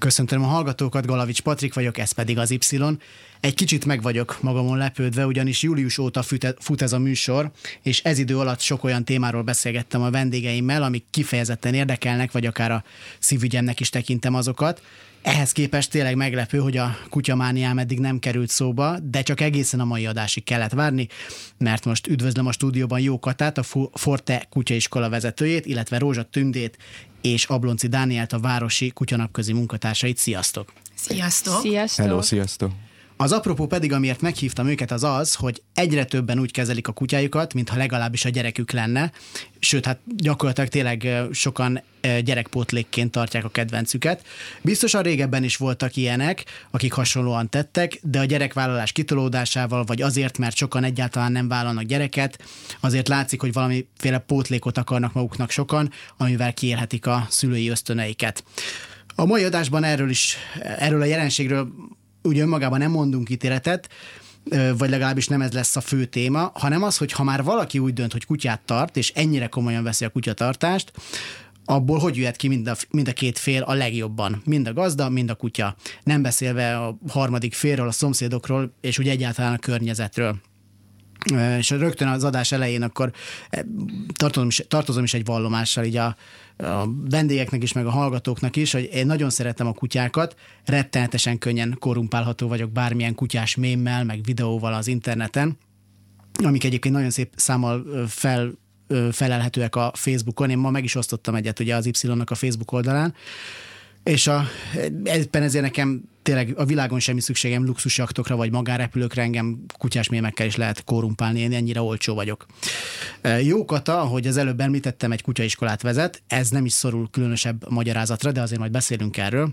Köszöntöm a hallgatókat, Galavics Patrik vagyok, ez pedig az Y. Egy kicsit meg vagyok magamon lepődve, ugyanis július óta fut, ez a műsor, és ez idő alatt sok olyan témáról beszélgettem a vendégeimmel, amik kifejezetten érdekelnek, vagy akár a szívügyemnek is tekintem azokat. Ehhez képest tényleg meglepő, hogy a kutyamániám eddig nem került szóba, de csak egészen a mai adásig kellett várni, mert most üdvözlöm a stúdióban Jó Katát, a Forte kutyaiskola vezetőjét, illetve Rózsa Tündét és Ablonci Dánielt, a Városi Kutyanapközi munkatársait. Sziasztok! Sziasztok! Sziasztok! Hello, sziasztok! Az apropó pedig, amiért meghívtam őket, az az, hogy egyre többen úgy kezelik a kutyájukat, mintha legalábbis a gyerekük lenne, sőt, hát gyakorlatilag tényleg sokan gyerekpótlékként tartják a kedvencüket. Biztosan régebben is voltak ilyenek, akik hasonlóan tettek, de a gyerekvállalás kitolódásával, vagy azért, mert sokan egyáltalán nem vállalnak gyereket, azért látszik, hogy valamiféle pótlékot akarnak maguknak sokan, amivel kiélhetik a szülői ösztöneiket. A mai adásban erről is, erről a jelenségről ugye önmagában nem mondunk ítéletet, vagy legalábbis nem ez lesz a fő téma, hanem az, hogy ha már valaki úgy dönt, hogy kutyát tart, és ennyire komolyan veszi a kutyatartást, abból hogy jöhet ki mind a, mind a két fél a legjobban. Mind a gazda, mind a kutya. Nem beszélve a harmadik félről, a szomszédokról, és úgy egyáltalán a környezetről. És rögtön az adás elején akkor tartozom is, tartozom is egy vallomással így a, a vendégeknek is, meg a hallgatóknak is, hogy én nagyon szeretem a kutyákat, rettenetesen könnyen korrumpálható vagyok bármilyen kutyás mémmel, meg videóval az interneten, amik egyébként nagyon szép számmal fel felelhetőek a Facebookon. Én ma meg is osztottam egyet ugye az Y-nak a Facebook oldalán, és a, ebben ezért nekem tényleg a világon semmi szükségem luxusjaktokra vagy magárepülőkre, engem kutyás mémekkel is lehet korrumpálni, én ennyire olcsó vagyok. Jó Kata, ahogy az előbb említettem, egy kutyaiskolát vezet, ez nem is szorul különösebb magyarázatra, de azért majd beszélünk erről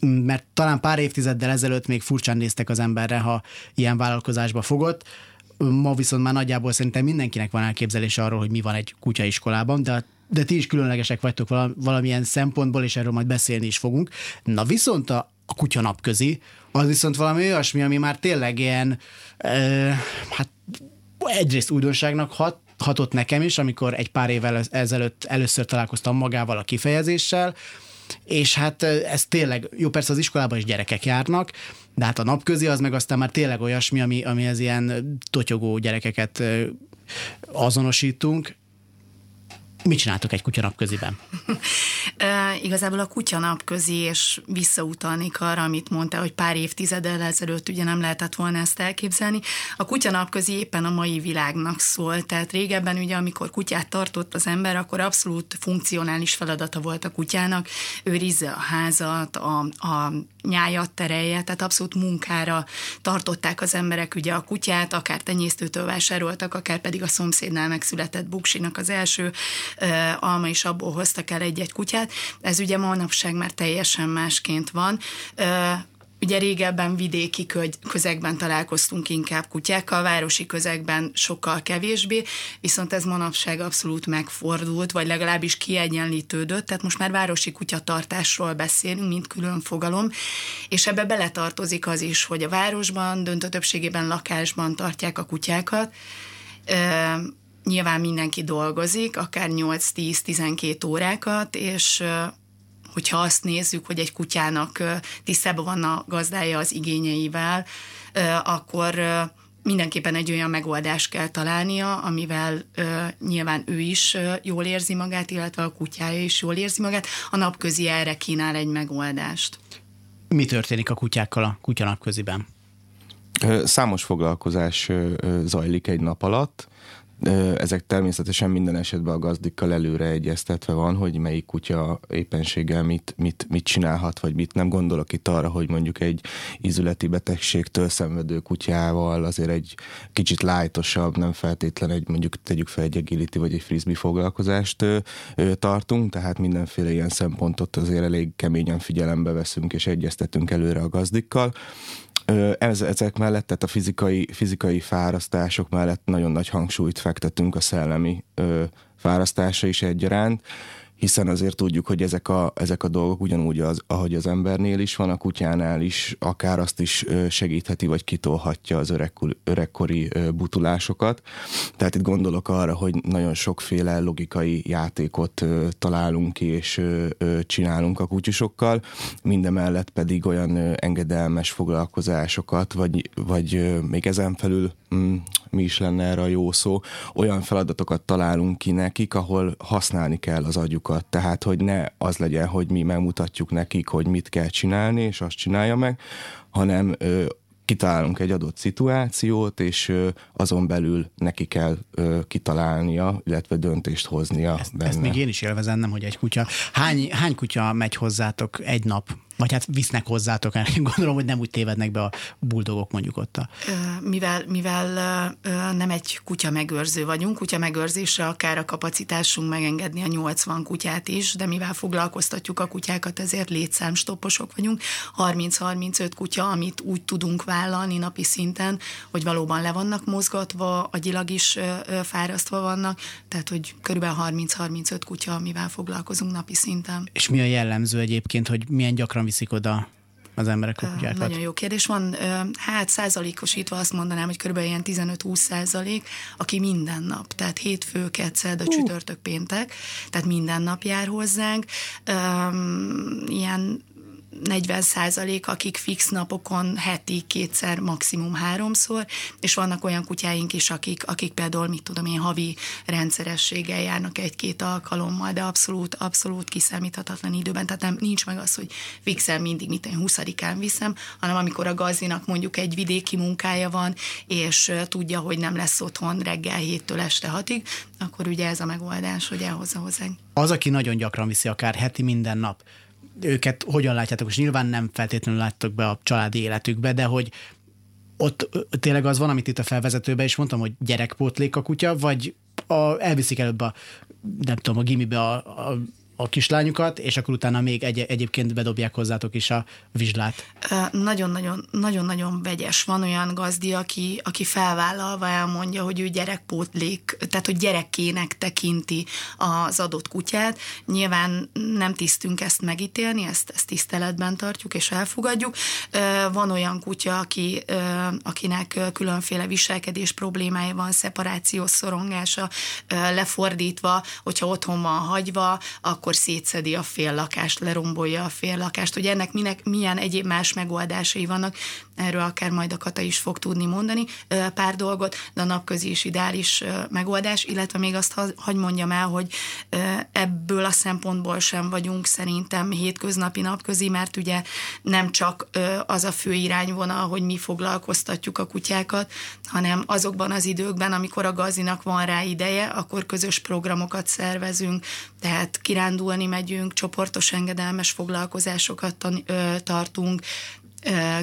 mert talán pár évtizeddel ezelőtt még furcsán néztek az emberre, ha ilyen vállalkozásba fogott. Ma viszont már nagyjából szerintem mindenkinek van elképzelése arról, hogy mi van egy kutyaiskolában, de de ti is különlegesek vagytok valamilyen szempontból, és erről majd beszélni is fogunk. Na viszont a, a kutya napközi, az viszont valami olyasmi, ami már tényleg ilyen, e, hát egyrészt újdonságnak hat, hatott nekem is, amikor egy pár évvel ezelőtt először találkoztam magával a kifejezéssel, és hát ez tényleg, jó persze az iskolában is gyerekek járnak, de hát a napközi az meg aztán már tényleg olyasmi, ami, ami az ilyen totyogó gyerekeket azonosítunk, Mit csináltok egy kutyanapköziben? e, igazából a kutyanapközi, és visszautalnék arra, amit mondta, hogy pár évtizeddel ezelőtt ugye nem lehetett volna ezt elképzelni. A kutyanapközi éppen a mai világnak szól, tehát régebben ugye, amikor kutyát tartott az ember, akkor abszolút funkcionális feladata volt a kutyának, őrizze a házat, a, a nyájat terelje, tehát abszolút munkára tartották az emberek ugye a kutyát, akár tenyésztőtől vásároltak, akár pedig a szomszédnál megszületett buksinak az első alma is abból hoztak el egy-egy kutyát. Ez ugye manapság már teljesen másként van. Ugye régebben vidéki közegben találkoztunk inkább kutyákkal, városi közegben sokkal kevésbé, viszont ez manapság abszolút megfordult, vagy legalábbis kiegyenlítődött, tehát most már városi kutyatartásról beszélünk, mint külön fogalom, és ebbe beletartozik az is, hogy a városban, döntő többségében lakásban tartják a kutyákat, nyilván mindenki dolgozik, akár 8-10-12 órákat, és hogyha azt nézzük, hogy egy kutyának tisztában van a gazdája az igényeivel, akkor mindenképpen egy olyan megoldást kell találnia, amivel nyilván ő is jól érzi magát, illetve a kutyája is jól érzi magát. A napközi erre kínál egy megoldást. Mi történik a kutyákkal a kutyanapköziben? Számos foglalkozás zajlik egy nap alatt ezek természetesen minden esetben a gazdikkal előre egyeztetve van, hogy melyik kutya éppenséggel mit, mit, mit csinálhat, vagy mit nem gondolok itt arra, hogy mondjuk egy ízületi betegségtől szenvedő kutyával azért egy kicsit lájtosabb, nem feltétlen egy mondjuk tegyük fel egy agility vagy egy frisbee foglalkozást ö, ö, tartunk, tehát mindenféle ilyen szempontot azért elég keményen figyelembe veszünk és egyeztetünk előre a gazdikkal. Ez, ezek mellett, tehát a fizikai, fizikai fárasztások mellett nagyon nagy hangsúlyt fektetünk a szellemi ö, fárasztása is egyaránt hiszen azért tudjuk, hogy ezek a, ezek a dolgok ugyanúgy, az, ahogy az embernél is van, a kutyánál is akár azt is segítheti, vagy kitolhatja az öregkori, öregkori butulásokat. Tehát itt gondolok arra, hogy nagyon sokféle logikai játékot találunk ki és csinálunk a kutyusokkal, mindemellett pedig olyan engedelmes foglalkozásokat, vagy, vagy még ezen felül mm, mi is lenne erre a jó szó, olyan feladatokat találunk ki nekik, ahol használni kell az agyukat. Tehát, hogy ne az legyen, hogy mi megmutatjuk nekik, hogy mit kell csinálni, és azt csinálja meg, hanem ö, kitalálunk egy adott szituációt, és azon belül neki kell kitalálnia, illetve döntést hoznia ezt, benne. Ezt még én is élvezem, nem, hogy egy kutya. Hány, hány kutya megy hozzátok egy nap vagy hát visznek hozzátok, gondolom, hogy nem úgy tévednek be a buldogok mondjuk ott. A... Mivel, mivel nem egy kutya megőrző vagyunk, kutya megőrzésre akár a kapacitásunk megengedni a 80 kutyát is, de mivel foglalkoztatjuk a kutyákat, ezért létszámstopposok vagyunk. 30-35 kutya, amit úgy tudunk vállalni napi szinten, hogy valóban le vannak mozgatva, agyilag is fárasztva vannak, tehát hogy körülbelül 30-35 kutya, amivel foglalkozunk napi szinten. És mi a jellemző egyébként, hogy milyen gyakran viszik oda az emberek a kutyákat? Nagyon jó kérdés. Van, hát százalékosítva azt mondanám, hogy kb. ilyen 15-20 százalék, aki minden nap, tehát hétfő, kedd, a csütörtök, péntek, tehát minden nap jár hozzánk. Ilyen 40 százalék, akik fix napokon heti kétszer, maximum háromszor, és vannak olyan kutyáink is, akik, akik például, mit tudom én, havi rendszerességgel járnak egy-két alkalommal, de abszolút, abszolút kiszámíthatatlan időben, tehát nem, nincs meg az, hogy fixen mindig, mit én 20-án viszem, hanem amikor a gazdinak mondjuk egy vidéki munkája van, és tudja, hogy nem lesz otthon reggel héttől este hatig, akkor ugye ez a megoldás, hogy elhozza hozzánk. Az, aki nagyon gyakran viszi, akár heti minden nap, őket hogyan látjátok, és nyilván nem feltétlenül láttok be a családi életükbe, de hogy ott tényleg az van, amit itt a felvezetőben is mondtam, hogy gyerekpótlék a kutya, vagy a, elviszik előbb a, nem tudom, a gimibe a, a a kislányukat, és akkor utána még egy, egyébként bedobják hozzátok is a vizslát. Nagyon-nagyon vegyes. Van olyan gazdi, aki, aki felvállalva elmondja, hogy ő gyerekpótlék, tehát hogy gyerekkének tekinti az adott kutyát. Nyilván nem tisztünk ezt megítélni, ezt, ezt tiszteletben tartjuk és elfogadjuk. Van olyan kutya, aki, akinek különféle viselkedés problémája van, szeparációs szorongása, lefordítva, hogyha otthon van hagyva, akkor akkor szétszedi a fél lakást, lerombolja a fél lakást, hogy ennek minek, milyen egyéb más megoldásai vannak, erről akár majd a Kata is fog tudni mondani pár dolgot, de a napközi is ideális megoldás, illetve még azt hagy mondjam el, hogy ebből a szempontból sem vagyunk szerintem hétköznapi napközi, mert ugye nem csak az a fő irányvonal, hogy mi foglalkoztatjuk a kutyákat, hanem azokban az időkben, amikor a gazinak van rá ideje, akkor közös programokat szervezünk, tehát kirándulni megyünk, csoportos engedelmes foglalkozásokat tartunk,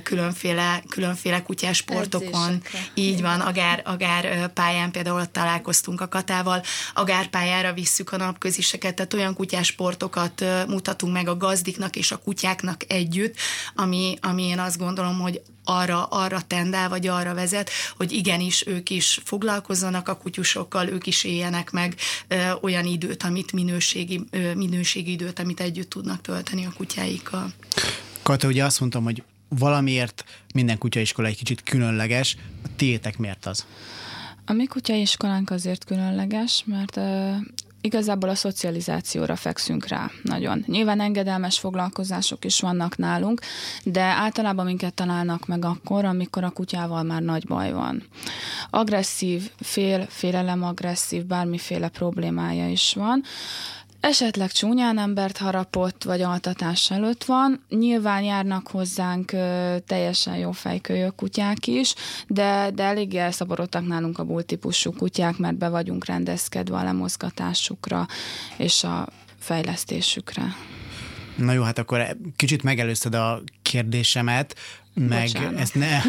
különféle, különféle kutyás sportokon. Így van, agár, agár pályán például ott találkoztunk a Katával, agárpályára visszük a napköziseket, tehát olyan kutyás sportokat mutatunk meg a gazdiknak és a kutyáknak együtt, ami, ami én azt gondolom, hogy arra, arra tendál, vagy arra vezet, hogy igenis ők is foglalkozzanak a kutyusokkal, ők is éljenek meg ö, olyan időt, amit minőségi, ö, minőségi időt, amit együtt tudnak tölteni a kutyáikkal. Kata, ugye azt mondtam, hogy valamiért minden kutyaiskola egy kicsit különleges. A tiétek miért az? A mi kutyaiskolánk azért különleges, mert igazából a szocializációra fekszünk rá nagyon. Nyilván engedelmes foglalkozások is vannak nálunk, de általában minket találnak meg akkor, amikor a kutyával már nagy baj van. Agresszív, fél, félelem agresszív, bármiféle problémája is van, Esetleg csúnyán embert harapott, vagy altatás előtt van. Nyilván járnak hozzánk ö, teljesen jó fejkölyök kutyák is, de, de eléggé elszaborodtak nálunk a típusú kutyák, mert be vagyunk rendezkedve a lemozgatásukra és a fejlesztésükre. Na jó, hát akkor kicsit megelőzted a kérdésemet, meg Bocsánat. ezt ne,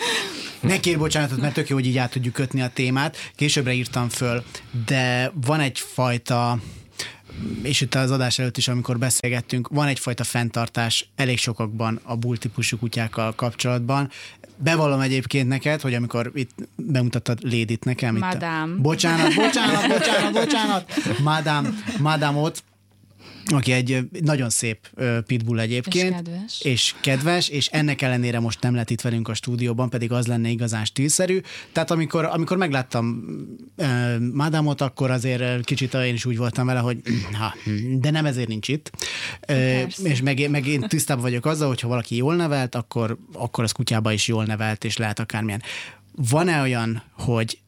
ne kér bocsánatot, mert tök jó, hogy így át tudjuk kötni a témát. Későbbre írtam föl, de van egyfajta és itt az adás előtt is, amikor beszélgettünk, van egyfajta fenntartás elég sokakban a bull típusú kutyákkal kapcsolatban. Bevallom egyébként neked, hogy amikor itt bemutattad Lédit nekem. Itt Madám. a, bocsánat, bocsánat, bocsánat, bocsánat. Madám, Madámot, aki egy nagyon szép pitbull egyébként. És kedves. És kedves, és ennek ellenére most nem lett itt velünk a stúdióban, pedig az lenne igazán stílszerű. Tehát amikor, amikor megláttam ö, Madámot, akkor azért kicsit én is úgy voltam vele, hogy ha, de nem ezért nincs itt. Persze. és meg, meg én tisztában vagyok azzal, hogyha valaki jól nevelt, akkor, akkor az kutyába is jól nevelt, és lehet akármilyen. Van-e olyan, hogy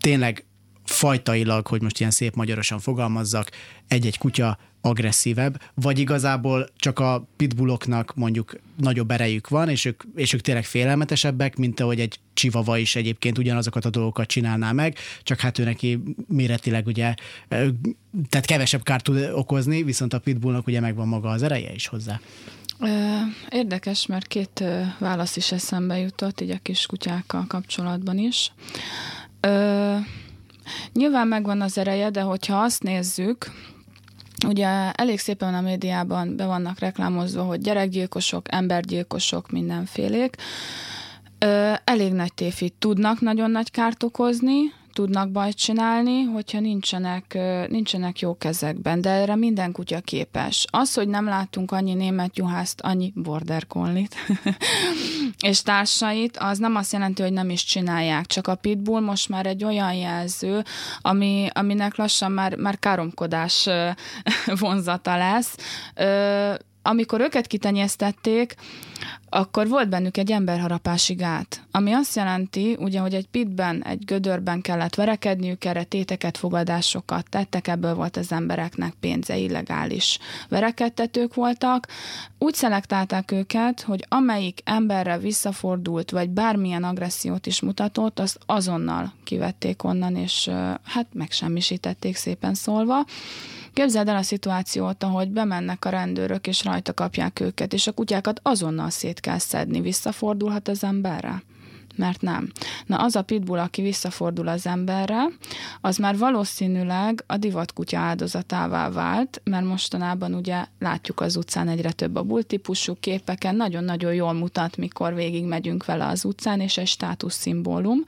tényleg fajtailag, hogy most ilyen szép magyarosan fogalmazzak, egy-egy kutya agresszívebb, vagy igazából csak a pitbulloknak mondjuk nagyobb erejük van, és ők, és ők tényleg félelmetesebbek, mint ahogy egy csivava is egyébként ugyanazokat a dolgokat csinálná meg, csak hát ő neki méretileg ugye, tehát kevesebb kárt tud okozni, viszont a pitbullnak ugye megvan maga az ereje is hozzá. Érdekes, mert két válasz is eszembe jutott, így a kis kutyákkal kapcsolatban is. Ö, nyilván megvan az ereje, de hogyha azt nézzük, Ugye elég szépen a médiában be vannak reklámozva, hogy gyerekgyilkosok, embergyilkosok, mindenfélék. Elég nagy tévhit tudnak nagyon nagy kárt okozni, tudnak bajt csinálni, hogyha nincsenek, nincsenek jó kezekben, de erre minden kutya képes. Az, hogy nem látunk annyi német juhászt, annyi border collie-t és társait, az nem azt jelenti, hogy nem is csinálják, csak a pitbull most már egy olyan jelző, ami, aminek lassan már, már káromkodás vonzata lesz. Amikor őket kitenyésztették, akkor volt bennük egy emberharapási gát, ami azt jelenti, ugye, hogy egy pitben, egy gödörben kellett verekedniük, erre téteket, fogadásokat tettek, ebből volt az embereknek pénze, illegális verekedtetők voltak. Úgy szelektálták őket, hogy amelyik emberre visszafordult, vagy bármilyen agressziót is mutatott, azt azonnal kivették onnan, és hát megsemmisítették szépen szólva. Képzeld el a szituációt, ahogy bemennek a rendőrök, és rajta kapják őket, és a kutyákat azonnal szét kell szedni. Visszafordulhat az emberre? Mert nem. Na az a pitbull, aki visszafordul az emberre, az már valószínűleg a divatkutya áldozatává vált, mert mostanában ugye látjuk az utcán egyre több a bull típusú képeken, nagyon-nagyon jól mutat, mikor végig megyünk vele az utcán, és egy státuszszimbólum.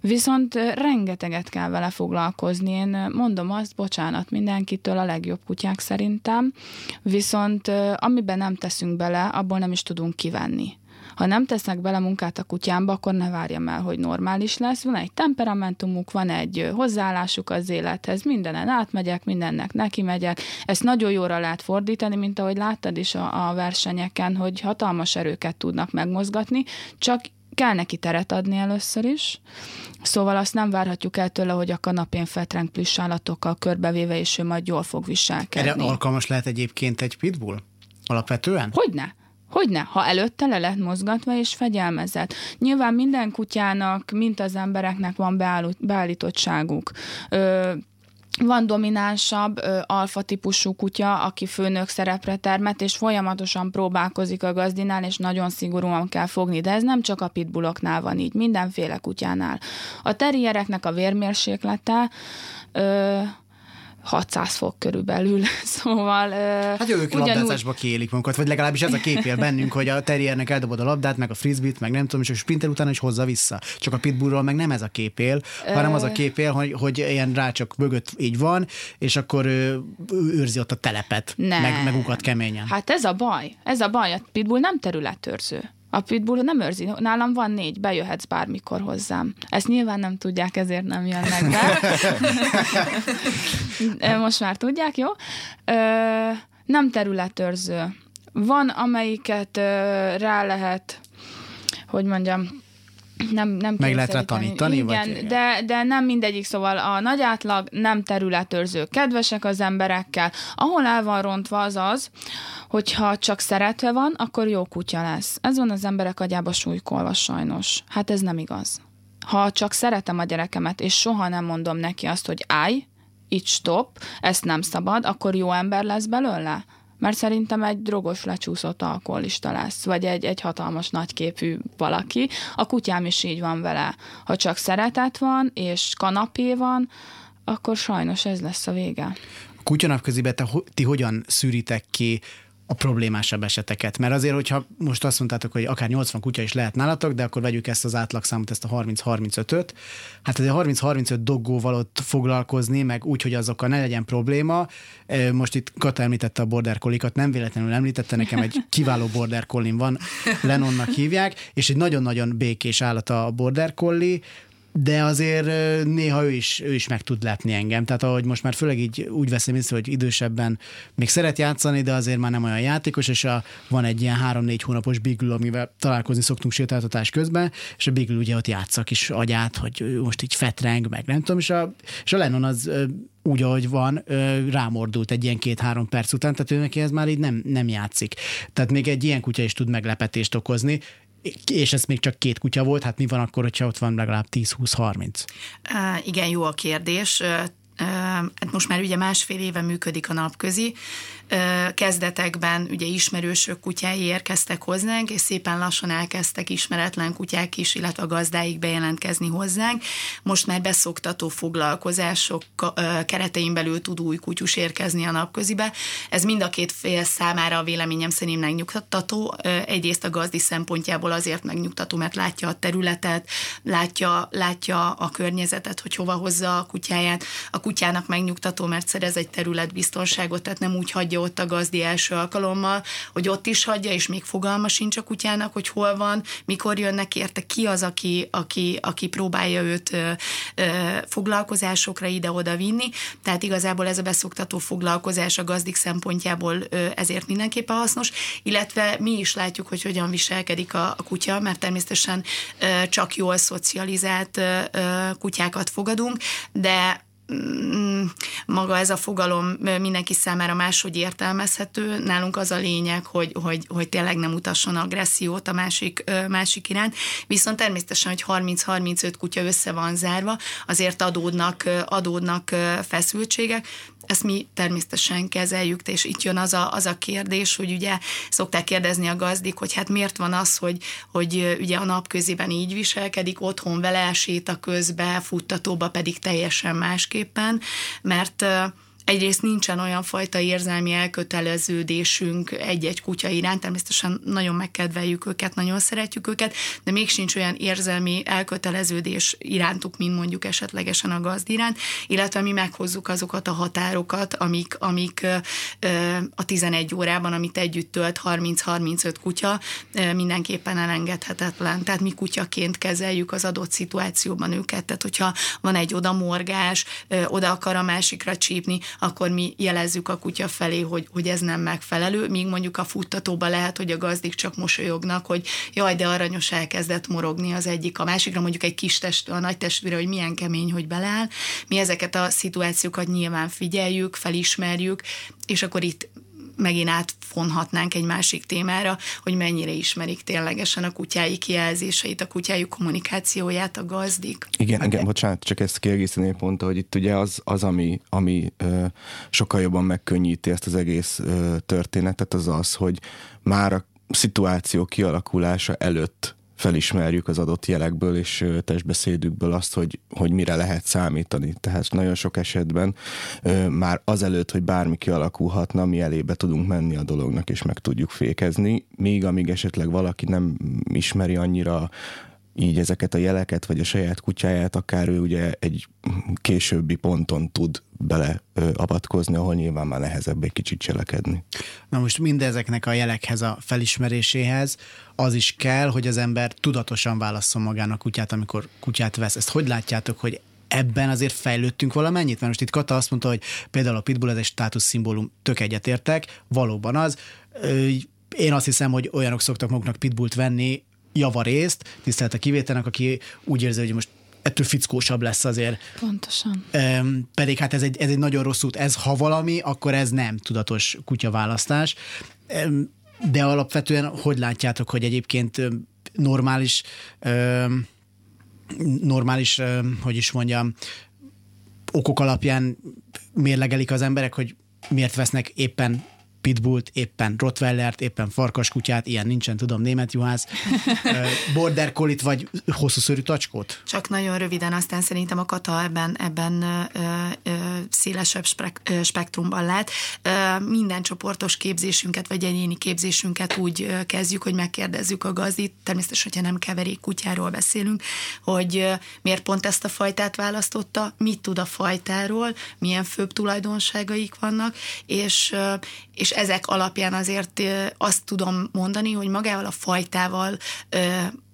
Viszont rengeteget kell vele foglalkozni. Én mondom azt, bocsánat mindenkitől, a legjobb kutyák szerintem, viszont amiben nem teszünk bele, abból nem is tudunk kivenni. Ha nem tesznek bele munkát a kutyámba, akkor ne várjam el, hogy normális lesz. Van egy temperamentumuk, van egy hozzáállásuk az élethez, mindenen átmegyek, mindennek neki megyek. Ezt nagyon jóra lehet fordítani, mint ahogy láttad is a, a versenyeken, hogy hatalmas erőket tudnak megmozgatni, csak kell neki teret adni először is, szóval azt nem várhatjuk el tőle, hogy a kanapén fetreng plusz állatokkal körbevéve, és ő majd jól fog Erre viselkedni. alkalmas lehet egyébként egy pitbull? Alapvetően? Hogyne? Hogyne, ha előtte le lett mozgatva és fegyelmezett. Nyilván minden kutyának, mint az embereknek van beállít, beállítottságuk. Ö, van dominánsabb alfa típusú kutya, aki főnök szerepre termet, és folyamatosan próbálkozik a gazdinál, és nagyon szigorúan kell fogni, de ez nem csak a pitbulloknál van így, mindenféle kutyánál. A terriereknek a vérmérséklete ö, 600 fok körülbelül, szóval... Hát jó, ők ugyanúgy- labdázásba kiélik magukat, vagy legalábbis ez a kép él bennünk, hogy a terriernek eldobod a labdát, meg a frisbee meg nem tudom, és a sprinter utána is hozza vissza. Csak a pitbullról meg nem ez a kép él, hanem az a kép él, hogy, hogy ilyen rácsok mögött így van, és akkor ő, ő őrzi ott a telepet, Ne. meg, meg ugat keményen. Hát ez a baj. Ez a baj. A pitbull nem területőrző. A pitbull nem őrzi. Nálam van négy, bejöhetsz bármikor hozzám. Ezt nyilván nem tudják, ezért nem jönnek be. Most már tudják, jó? Ö, nem területőrző. Van, amelyiket ö, rá lehet, hogy mondjam, nem, nem Meg lehet rá tanítani, Igen, vagy- de, de nem mindegyik, szóval a nagy átlag nem területőrző, kedvesek az emberekkel. Ahol el van rontva az az, hogyha csak szeretve van, akkor jó kutya lesz. Ez van az emberek agyába súlykolva sajnos. Hát ez nem igaz. Ha csak szeretem a gyerekemet, és soha nem mondom neki azt, hogy állj, itt stop, ezt nem szabad, akkor jó ember lesz belőle? Mert szerintem egy drogos, lecsúszott alkoholista lesz, vagy egy, egy hatalmas nagyképű valaki. A kutyám is így van vele. Ha csak szeretet van, és kanapé van, akkor sajnos ez lesz a vége. A kutyanapközibe te, ti hogyan szűritek ki a problémásabb eseteket? Mert azért, hogyha most azt mondtátok, hogy akár 80 kutya is lehet nálatok, de akkor vegyük ezt az átlagszámot, ezt a 30-35-öt. Hát ez a 30-35 doggóval ott foglalkozni, meg úgy, hogy azokkal ne legyen probléma. Most itt Kata említette a border collie-kat, nem véletlenül említette, nekem egy kiváló border collie van, Lennonnak hívják, és egy nagyon-nagyon békés állat a border collie, de azért néha ő is, ő is meg tud lepni engem. Tehát ahogy most már főleg így úgy veszem észre, hogy idősebben még szeret játszani, de azért már nem olyan játékos, és a, van egy ilyen három-négy hónapos Beagle, amivel találkozni szoktunk sétáltatás közben, és a Beagle ugye ott játsza kis agyát, hogy most így fetreng, meg nem tudom, és a, és a Lennon az úgy, ahogy van, rámordult egy ilyen két-három perc után, tehát ő neki ez már így nem, nem játszik. Tehát még egy ilyen kutya is tud meglepetést okozni, és ez még csak két kutya volt, hát mi van akkor, hogyha ott van legalább 10-20-30? Uh, igen, jó a kérdés. Hát most már ugye másfél éve működik a napközi. Kezdetekben ugye ismerősök kutyái érkeztek hozzánk, és szépen lassan elkezdtek ismeretlen kutyák is, illetve a gazdáik bejelentkezni hozzánk. Most már beszoktató foglalkozások keretein belül tud új kutyus érkezni a napközibe. Ez mind a két fél számára a véleményem szerint megnyugtató. Egyrészt a gazdi szempontjából azért megnyugtató, mert látja a területet, látja, látja a környezetet, hogy hova hozza a kutyáját. A kutyának megnyugtató, mert szerez egy területbiztonságot, tehát nem úgy hagyja ott a gazdi első alkalommal, hogy ott is hagyja, és még fogalma sincs a kutyának, hogy hol van, mikor jönnek érte, ki az, aki, aki, aki próbálja őt ö, ö, foglalkozásokra ide-oda vinni. Tehát igazából ez a beszoktató foglalkozás a gazdik szempontjából ö, ezért mindenképpen hasznos, illetve mi is látjuk, hogy hogyan viselkedik a, a kutya, mert természetesen ö, csak jól szocializált ö, ö, kutyákat fogadunk, de maga ez a fogalom mindenki számára máshogy értelmezhető. Nálunk az a lényeg, hogy, hogy, hogy tényleg nem utasson agressziót a másik, másik iránt. Viszont természetesen, hogy 30-35 kutya össze van zárva, azért adódnak, adódnak feszültségek. Ezt mi természetesen kezeljük, és itt jön az a, az a kérdés, hogy ugye szokták kérdezni a gazdik, hogy hát miért van az, hogy, hogy ugye a napköziben így viselkedik, otthon vele a közbe, futtatóba pedig teljesen másképpen, mert egyrészt nincsen olyan fajta érzelmi elköteleződésünk egy-egy kutya iránt, természetesen nagyon megkedveljük őket, nagyon szeretjük őket, de még sincs olyan érzelmi elköteleződés irántuk, mint mondjuk esetlegesen a gazd iránt, illetve mi meghozzuk azokat a határokat, amik, amik a 11 órában, amit együtt tölt 30-35 kutya, mindenképpen elengedhetetlen. Tehát mi kutyaként kezeljük az adott szituációban őket, tehát hogyha van egy odamorgás, oda akar a másikra csípni, akkor mi jelezzük a kutya felé, hogy, hogy ez nem megfelelő, míg mondjuk a futtatóban lehet, hogy a gazdik csak mosolyognak, hogy jaj, de aranyos elkezdett morogni az egyik, a másikra mondjuk egy kis test, a nagy testvére, hogy milyen kemény, hogy beleáll. Mi ezeket a szituációkat nyilván figyeljük, felismerjük, és akkor itt megint átfonhatnánk egy másik témára, hogy mennyire ismerik ténylegesen a kutyáik jelzéseit, a kutyájuk kommunikációját, a gazdik. Igen, igen, bocsánat, csak ezt kiegészíteni pont, hogy itt ugye az, az ami, ami ö, sokkal jobban megkönnyíti ezt az egész ö, történetet, az az, hogy már a szituáció kialakulása előtt felismerjük az adott jelekből és testbeszédükből azt, hogy, hogy mire lehet számítani. Tehát nagyon sok esetben már azelőtt, hogy bármi kialakulhatna, mi elébe tudunk menni a dolognak, és meg tudjuk fékezni, még amíg esetleg valaki nem ismeri annyira így ezeket a jeleket, vagy a saját kutyáját, akár ő ugye egy későbbi ponton tud bele ö, avatkozni, ahol nyilván már nehezebb egy kicsit cselekedni. Na most mindezeknek a jelekhez, a felismeréséhez az is kell, hogy az ember tudatosan válasszon magának kutyát, amikor kutyát vesz. Ezt hogy látjátok, hogy ebben azért fejlődtünk valamennyit? Mert most itt Kata azt mondta, hogy például a pitbull ez egy státuszszimbólum, tök egyetértek, valóban az. Én azt hiszem, hogy olyanok szoktak maguknak pitbullt venni, javarészt, tisztelt a kivételnek, aki úgy érzi, hogy most ettől fickósabb lesz azért. Pontosan. Um, pedig hát ez egy, ez egy nagyon rossz út. Ez ha valami, akkor ez nem tudatos kutyaválasztás. Um, de alapvetően hogy látjátok, hogy egyébként normális um, normális, um, hogy is mondjam, okok alapján mérlegelik az emberek, hogy miért vesznek éppen pitbullt, éppen rottweilert, éppen farkaskutyát, ilyen nincsen, tudom, német juhász, border collie vagy hosszú szörű tacskót? Csak nagyon röviden, aztán szerintem a kata ebben, ebben ö, ö, szélesebb spektrumban lát. Minden csoportos képzésünket, vagy egyéni képzésünket úgy kezdjük, hogy megkérdezzük a gazdit, természetesen, hogyha nem keverék kutyáról beszélünk, hogy miért pont ezt a fajtát választotta, mit tud a fajtáról, milyen főbb tulajdonságaik vannak, és, és ezek alapján azért azt tudom mondani, hogy magával a fajtával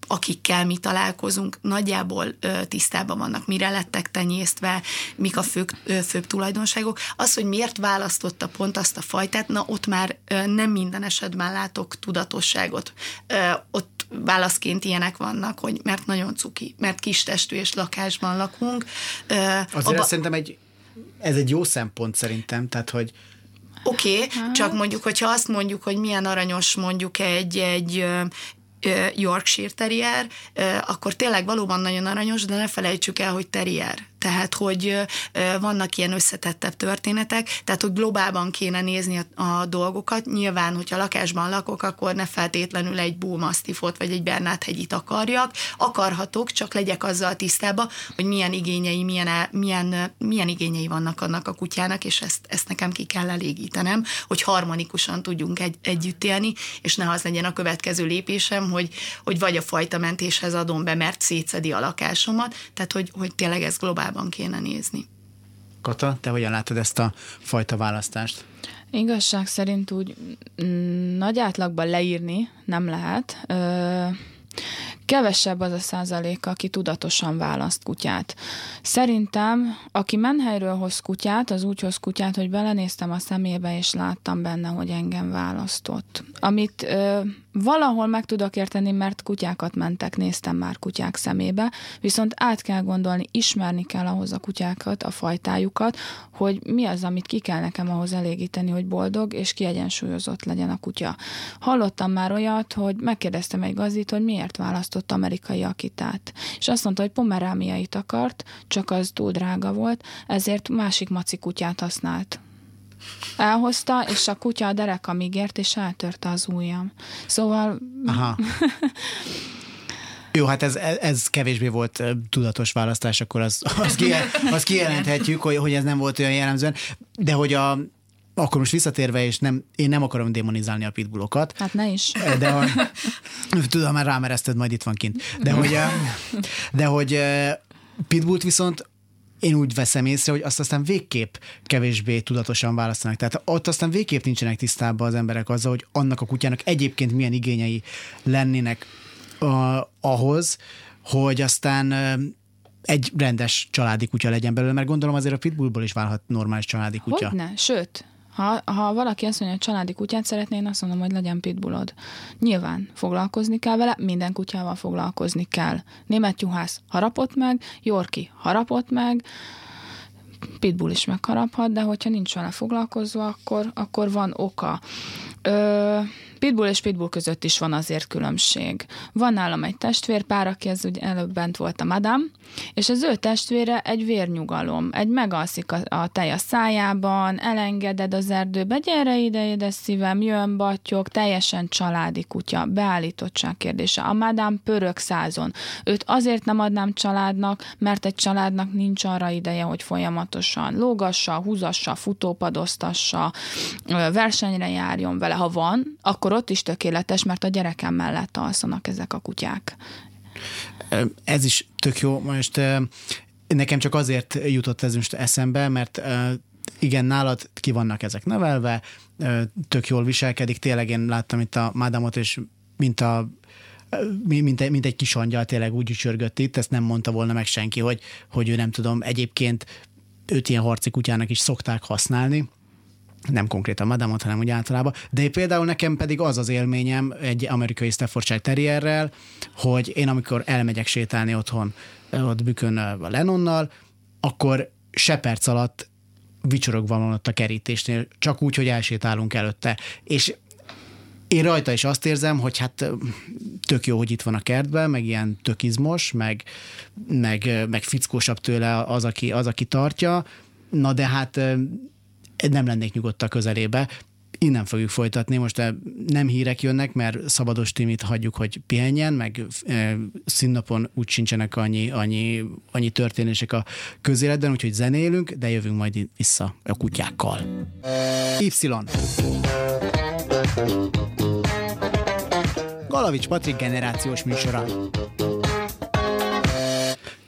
akikkel mi találkozunk, nagyjából ö, tisztában vannak, mire lettek tenyésztve, mik a főbb, ö, főbb tulajdonságok. Az, hogy miért választotta pont azt a fajtát, na ott már ö, nem minden esetben látok tudatosságot. Ö, ott válaszként ilyenek vannak, hogy mert nagyon cuki, mert kis testű és lakásban lakunk. Ö, Azért abba... szerintem egy, ez egy jó szempont szerintem, tehát hogy Oké, okay, csak mondjuk, hogyha azt mondjuk, hogy milyen aranyos mondjuk egy, egy Yorkshire Terrier, akkor tényleg valóban nagyon aranyos, de ne felejtsük el, hogy Terrier tehát hogy vannak ilyen összetettebb történetek, tehát hogy globálban kéne nézni a, a dolgokat. Nyilván, hogyha lakásban lakok, akkor ne feltétlenül egy bullmastiffot vagy egy Bernát hegyit akarjak. Akarhatok, csak legyek azzal tisztában, hogy milyen igényei, milyen, milyen, milyen igényei vannak annak a kutyának, és ezt, ezt nekem ki kell elégítenem, hogy harmonikusan tudjunk egy, együtt élni, és ne az legyen a következő lépésem, hogy, hogy vagy a fajta mentéshez adom be, mert szétszedi a lakásomat, tehát hogy, hogy tényleg ez globál tisztában kéne nézni. Kata, te hogyan látod ezt a fajta választást? Igazság szerint úgy mm, nagy átlagban leírni nem lehet. Ö- kevesebb az a százalék, aki tudatosan választ kutyát. Szerintem, aki menhelyről hoz kutyát, az úgy hoz kutyát, hogy belenéztem a szemébe, és láttam benne, hogy engem választott. Amit ö, valahol meg tudok érteni, mert kutyákat mentek, néztem már kutyák szemébe, viszont át kell gondolni, ismerni kell ahhoz a kutyákat, a fajtájukat, hogy mi az, amit ki kell nekem ahhoz elégíteni, hogy boldog és kiegyensúlyozott legyen a kutya. Hallottam már olyat, hogy megkérdeztem egy gazdit, hogy miért választott amerikai akitát. És azt mondta, hogy pomerámiait akart, csak az túl drága volt, ezért másik maci kutyát használt elhozta, és a kutya a derekam ígért, és eltörte az ujjam. Szóval... Aha. Jó, hát ez, ez kevésbé volt tudatos választás, akkor az, az, kijel, az kijelenthetjük, hogy, hogy ez nem volt olyan jellemzően, de hogy a, akkor most visszatérve, és nem, én nem akarom demonizálni a pitbullokat. Hát ne is. De hogy, tudom, már rámerezted, majd itt van kint. De hogy, de hogy pitbullt viszont én úgy veszem észre, hogy azt aztán végképp kevésbé tudatosan választanak. Tehát ott aztán végképp nincsenek tisztában az emberek azzal, hogy annak a kutyának egyébként milyen igényei lennének uh, ahhoz, hogy aztán uh, egy rendes családi kutya legyen belőle, mert gondolom azért a pitbullból is válhat normális családi kutya. Hogyne, sőt, ha, ha valaki azt mondja, hogy családi kutyát szeretné, én azt mondom, hogy legyen pitbullod. Nyilván foglalkozni kell vele, minden kutyával foglalkozni kell. Német juhász harapott meg, Yorki harapott meg, pitbull is megharaphat, de hogyha nincs vele foglalkozva, akkor, akkor van oka. Ö, Pitbull és Pitbull között is van azért különbség. Van nálam egy testvérpár, aki ez ugye előbb bent volt a madam, és az ő testvére egy vérnyugalom, egy megalszik a, a tej a szájában, elengeded az erdőbe, gyere ide, ide szívem, jön batyog, teljesen családi kutya, beállítottság kérdése. A madám pörög százon. Őt azért nem adnám családnak, mert egy családnak nincs arra ideje, hogy folyamatosan lógassa, húzassa, futópadoztassa, versenyre járjon vele. Ha van, akkor akkor ott is tökéletes, mert a gyerekem mellett alszanak ezek a kutyák. Ez is tök jó. Most nekem csak azért jutott ez most eszembe, mert igen, nálad ki vannak ezek nevelve, tök jól viselkedik. Tényleg én láttam itt a mádámot, és mint a mint, egy, mint egy kis angyal tényleg úgy ücsörgött itt, ezt nem mondta volna meg senki, hogy, hogy ő nem tudom, egyébként őt ilyen harci kutyának is szokták használni, nem konkrétan madamot, hanem úgy általában. De például nekem pedig az az élményem egy amerikai Staffordshire Terrierrel, hogy én amikor elmegyek sétálni otthon, ott bükön a Lennonnal, akkor se perc alatt vicsorogva van ott a kerítésnél, csak úgy, hogy elsétálunk előtte. És én rajta is azt érzem, hogy hát tök jó, hogy itt van a kertben, meg ilyen tök izmos, meg, meg, meg fickósabb tőle az aki, az, aki tartja, na de hát nem lennék nyugodt a közelébe. Innen fogjuk folytatni, most nem hírek jönnek, mert Szabados Timit hagyjuk, hogy pihenjen, meg színnapon úgy sincsenek annyi, annyi, annyi történések a közéletben, úgyhogy zenélünk, de jövünk majd vissza a kutyákkal. Y. Galavics Patrik generációs műsora.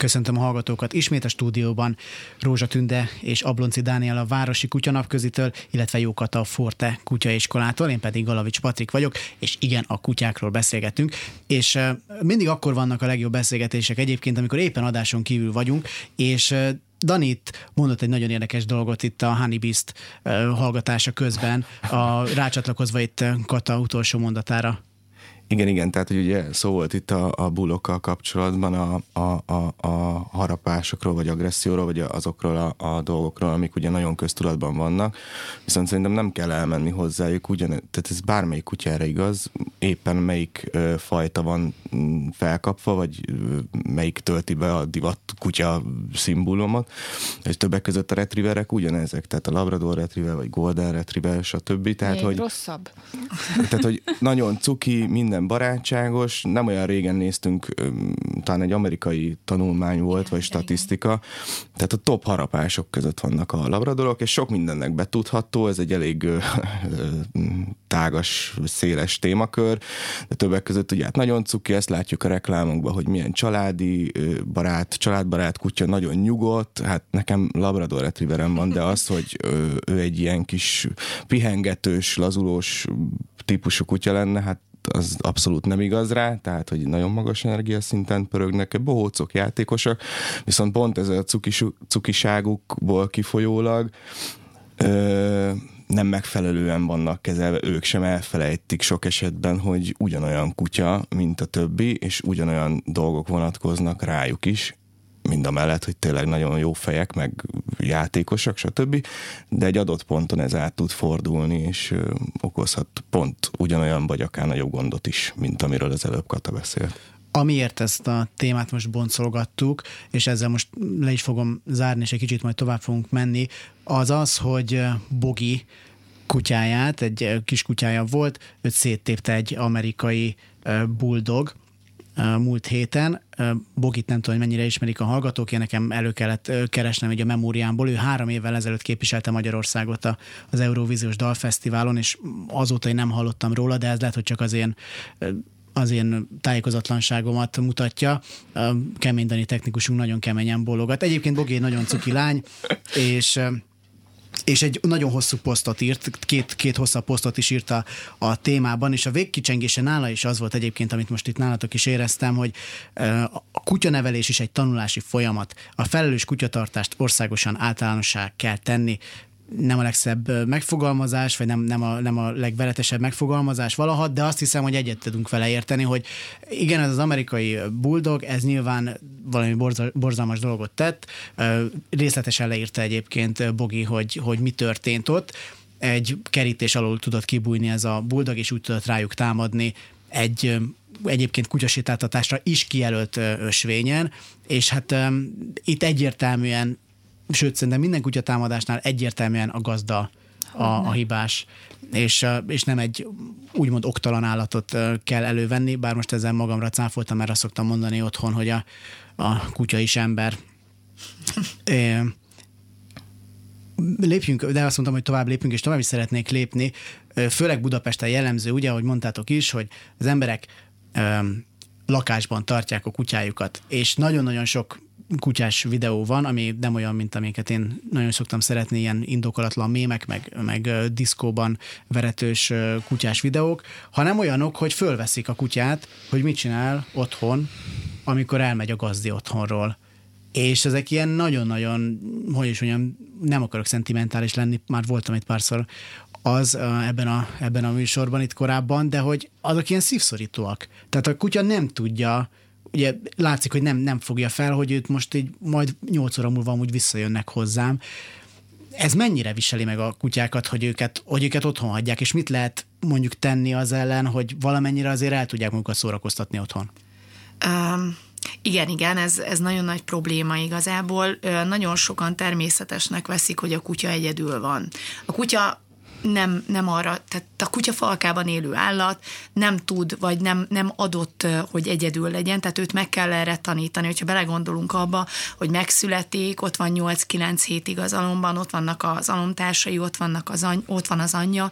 Köszöntöm a hallgatókat ismét a stúdióban. Rózsa Tünde és Ablonci Dániel a Városi Kutyanapközitől, illetve Jókata a Forte kutyaiskolától, én pedig Galavics Patrik vagyok, és igen, a kutyákról beszélgetünk. És mindig akkor vannak a legjobb beszélgetések egyébként, amikor éppen adáson kívül vagyunk, és Danit mondott egy nagyon érdekes dolgot itt a Honey Beast hallgatása közben, a, rácsatlakozva itt Kata utolsó mondatára. Igen, igen, tehát hogy ugye szó volt itt a, a bulokkal kapcsolatban a, a, a, a harapásokról, vagy agresszióról, vagy azokról a, a dolgokról, amik ugye nagyon köztudatban vannak, viszont szerintem nem kell elmenni hozzájuk, ugyan, tehát ez bármelyik kutyára igaz, éppen melyik ö, fajta van mm, felkapva, vagy ö, melyik tölti be a divat kutya szimbólumot, és többek között a retrieverek ugyanezek, tehát a Labrador retriever, vagy Golden retriever, stb. Tehát, Még hogy, rosszabb. tehát, hogy nagyon cuki, minden minden barátságos. Nem olyan régen néztünk, talán egy amerikai tanulmány volt, vagy statisztika. Tehát a top harapások között vannak a labradorok, és sok mindennek betudható, ez egy elég tágas, széles témakör, de többek között ugye hát nagyon cuki, ezt látjuk a reklámokban, hogy milyen családi barát, családbarát kutya, nagyon nyugodt, hát nekem labrador retrieverem van, de az, hogy ő egy ilyen kis pihengetős, lazulós típusú kutya lenne, hát az abszolút nem igaz rá, tehát hogy nagyon magas energiaszinten pörögnek, bohócok, játékosak, viszont pont ez a cukis, cukiságukból kifolyólag ö, nem megfelelően vannak kezelve, ők sem elfelejtik sok esetben, hogy ugyanolyan kutya, mint a többi, és ugyanolyan dolgok vonatkoznak rájuk is, mind a mellett, hogy tényleg nagyon jó fejek, meg játékosak, stb. De egy adott ponton ez át tud fordulni, és okozhat pont ugyanolyan, vagy akár nagyobb gondot is, mint amiről az előbb Kata beszélt. Amiért ezt a témát most boncolgattuk, és ezzel most le is fogom zárni, és egy kicsit majd tovább fogunk menni, az az, hogy Bogi kutyáját, egy kis kutyája volt, őt széttépte egy amerikai bulldog, múlt héten. Bogit nem tudom, hogy mennyire ismerik a hallgatók, én nekem elő kellett keresnem egy a memóriámból. Ő három évvel ezelőtt képviselte Magyarországot az Eurovíziós Dalfesztiválon, és azóta én nem hallottam róla, de ez lehet, hogy csak az én az én tájékozatlanságomat mutatja. Kemény Dani technikusunk nagyon keményen bólogat. Egyébként Bogi nagyon cuki lány, és és egy nagyon hosszú posztot írt, két, két hosszabb posztot is írt a, a témában, és a végkicsengése nála is az volt egyébként, amit most itt nálatok is éreztem, hogy a kutyanevelés is egy tanulási folyamat. A felelős kutyatartást országosan általánossá kell tenni, nem a legszebb megfogalmazás, vagy nem, nem, a, nem a legveretesebb megfogalmazás valaha, de azt hiszem, hogy egyet tudunk vele érteni, hogy igen, ez az amerikai bulldog, ez nyilván valami borza, borzalmas dolgot tett. Részletesen leírta egyébként Bogi, hogy, hogy mi történt ott. Egy kerítés alól tudott kibújni ez a bulldog, és úgy tudott rájuk támadni egy egyébként kutyasétáltatásra is kijelölt ösvényen, és hát um, itt egyértelműen sőt, szerintem minden kutyatámadásnál egyértelműen a gazda a, a hibás, és, és nem egy úgymond oktalan állatot kell elővenni, bár most ezzel magamra cáfoltam, mert azt szoktam mondani otthon, hogy a, a kutya is ember. É, lépjünk, de azt mondtam, hogy tovább lépünk, és tovább is szeretnék lépni. Főleg Budapesten jellemző, ugye, ahogy mondtátok is, hogy az emberek ö, lakásban tartják a kutyájukat, és nagyon-nagyon sok kutyás videó van, ami nem olyan, mint amiket én nagyon szoktam szeretni, ilyen indokolatlan mémek, meg, meg diszkóban veretős kutyás videók, hanem olyanok, hogy fölveszik a kutyát, hogy mit csinál otthon, amikor elmegy a gazdi otthonról. és ezek ilyen nagyon-nagyon, hogy is mondjam, nem akarok szentimentális lenni, már voltam egy párszor az ebben, a, ebben a műsorban itt korábban, de hogy azok ilyen szívszorítóak. Tehát a kutya nem tudja, ugye látszik, hogy nem, nem fogja fel, hogy őt most így majd nyolc óra múlva amúgy visszajönnek hozzám. Ez mennyire viseli meg a kutyákat, hogy őket, hogy őket otthon hagyják, és mit lehet mondjuk tenni az ellen, hogy valamennyire azért el tudják magukat szórakoztatni otthon? Um, igen, igen, ez, ez nagyon nagy probléma igazából. Nagyon sokan természetesnek veszik, hogy a kutya egyedül van. A kutya nem, nem arra, tehát a kutya falkában élő állat nem tud, vagy nem, nem adott, hogy egyedül legyen, tehát őt meg kell erre tanítani, hogyha belegondolunk abba, hogy megszületik, ott van 8-9 hétig az alomban, ott vannak az alomtársai, ott, vannak az any, ott van az anyja,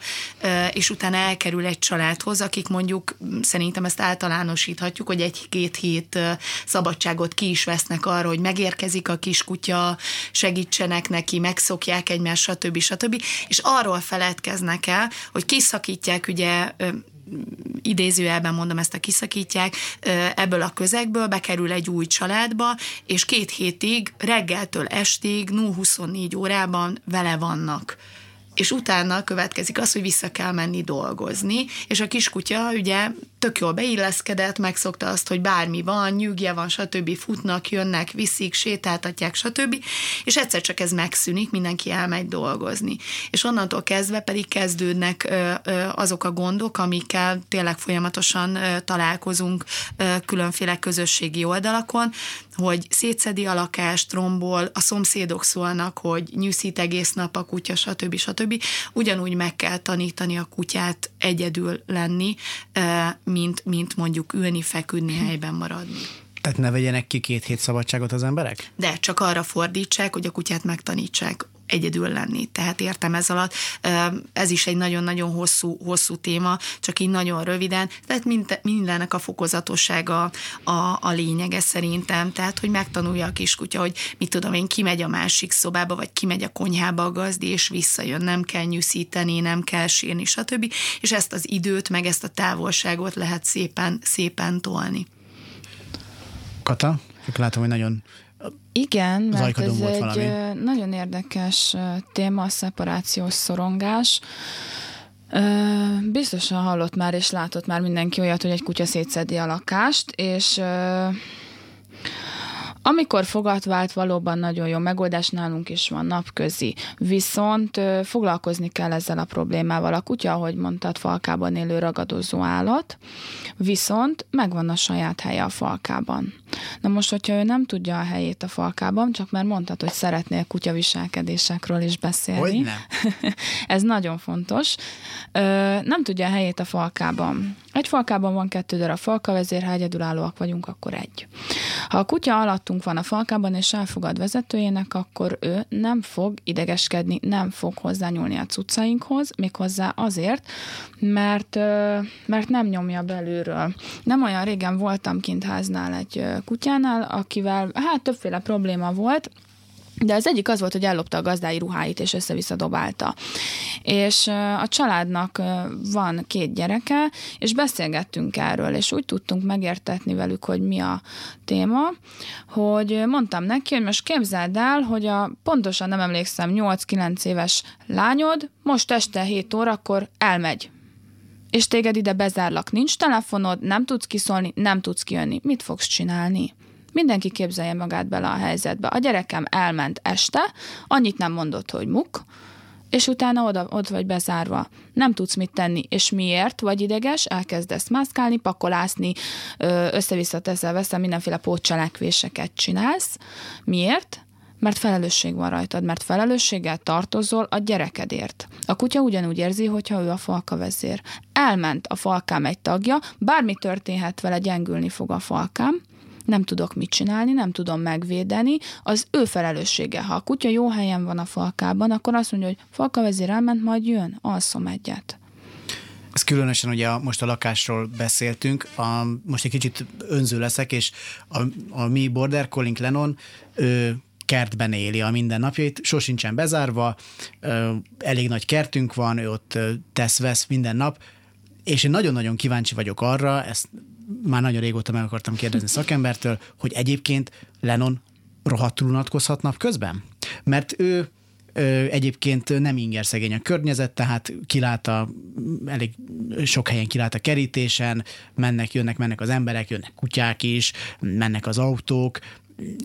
és utána elkerül egy családhoz, akik mondjuk, szerintem ezt általánosíthatjuk, hogy egy-két hét szabadságot ki is vesznek arra, hogy megérkezik a kiskutya, segítsenek neki, megszokják egymást, stb. stb. És arról felett feledkeznek el, hogy kiszakítják ugye idézőjelben mondom ezt a kiszakítják, ebből a közegből bekerül egy új családba, és két hétig, reggeltől estig, 0-24 órában vele vannak. És utána következik az, hogy vissza kell menni dolgozni, és a kiskutya ugye tök jól beilleszkedett, megszokta azt, hogy bármi van, nyűgje van, stb. futnak, jönnek, viszik, sétáltatják, stb. És egyszer csak ez megszűnik, mindenki elmegy dolgozni. És onnantól kezdve pedig kezdődnek azok a gondok, amikkel tényleg folyamatosan találkozunk különféle közösségi oldalakon, hogy szétszedi a lakást, rombol, a szomszédok szólnak, hogy nyűszít egész nap a kutya, stb. stb. Ugyanúgy meg kell tanítani a kutyát egyedül lenni, mint, mint mondjuk ülni, feküdni, helyben maradni. Tehát ne vegyenek ki két hét szabadságot az emberek? De csak arra fordítsák, hogy a kutyát megtanítsák egyedül lenni. Tehát értem ez alatt, ez is egy nagyon-nagyon hosszú, hosszú téma, csak így nagyon röviden, tehát mindennek a fokozatossága a, a lényege szerintem, tehát hogy megtanulja a kiskutya, hogy mit tudom én, kimegy a másik szobába, vagy kimegy a konyhába a gazdi, és visszajön, nem kell nyűszíteni, nem kell sírni, stb. És ezt az időt, meg ezt a távolságot lehet szépen, szépen tolni. Kata, látom, hogy nagyon igen, mert ez egy valami. nagyon érdekes téma, a szeparációs szorongás. Biztosan hallott már és látott már mindenki olyat, hogy egy kutya szétszedi a lakást, és amikor fogat vált, valóban nagyon jó megoldás nálunk is van napközi, viszont foglalkozni kell ezzel a problémával. A kutya, ahogy mondtad, falkában élő ragadozó állat, viszont megvan a saját helye a falkában. Na most, hogyha ő nem tudja a helyét a falkában, csak mert mondtad, hogy szeretnél kutyaviselkedésekről is beszélni. Hogy nem? Ez nagyon fontos. Nem tudja a helyét a falkában. Egy falkában van kettő darab falka vezér, ha egyedülállóak vagyunk, akkor egy. Ha a kutya alattunk van a falkában, és elfogad vezetőjének, akkor ő nem fog idegeskedni, nem fog hozzányúlni a cuccainkhoz, méghozzá azért, mert, mert nem nyomja belülről. Nem olyan régen voltam kint háznál egy kutyánál, akivel hát többféle probléma volt, de az egyik az volt, hogy ellopta a gazdái ruháit, és össze-vissza dobálta. És a családnak van két gyereke, és beszélgettünk erről, és úgy tudtunk megértetni velük, hogy mi a téma, hogy mondtam neki, hogy most képzeld el, hogy a pontosan nem emlékszem, 8-9 éves lányod most este 7 órakor elmegy és téged ide bezárlak, nincs telefonod, nem tudsz kiszólni, nem tudsz kijönni. Mit fogsz csinálni? Mindenki képzelje magát bele a helyzetbe. A gyerekem elment este, annyit nem mondott, hogy muk, és utána oda, ott vagy bezárva. Nem tudsz mit tenni, és miért vagy ideges, elkezdesz mászkálni, pakolászni, össze-vissza teszel, veszel, mindenféle pótcselekvéseket csinálsz. Miért? Mert felelősség van rajtad, mert felelősséggel tartozol a gyerekedért. A kutya ugyanúgy érzi, hogyha ő a falka vezér. Elment a falkám egy tagja, bármi történhet vele, gyengülni fog a falkám, nem tudok mit csinálni, nem tudom megvédeni, az ő felelőssége. Ha a kutya jó helyen van a falkában, akkor azt mondja, hogy falka vezér elment, majd jön, alszom egyet. Ez különösen ugye most a lakásról beszéltünk, a, most egy kicsit önző leszek, és a, a mi border calling Lennon, ő kertben éli a mindennapjait, sosincsen bezárva, ö, elég nagy kertünk van, ő ott tesz-vesz minden nap, és én nagyon-nagyon kíváncsi vagyok arra, ezt már nagyon régóta meg akartam kérdezni szakembertől, hogy egyébként Lennon rohadtul unatkozhat napközben? Mert ő Egyébként nem inger szegény a környezet, tehát kilát elég sok helyen kilát a kerítésen, mennek, jönnek, mennek az emberek, jönnek kutyák is, mennek az autók,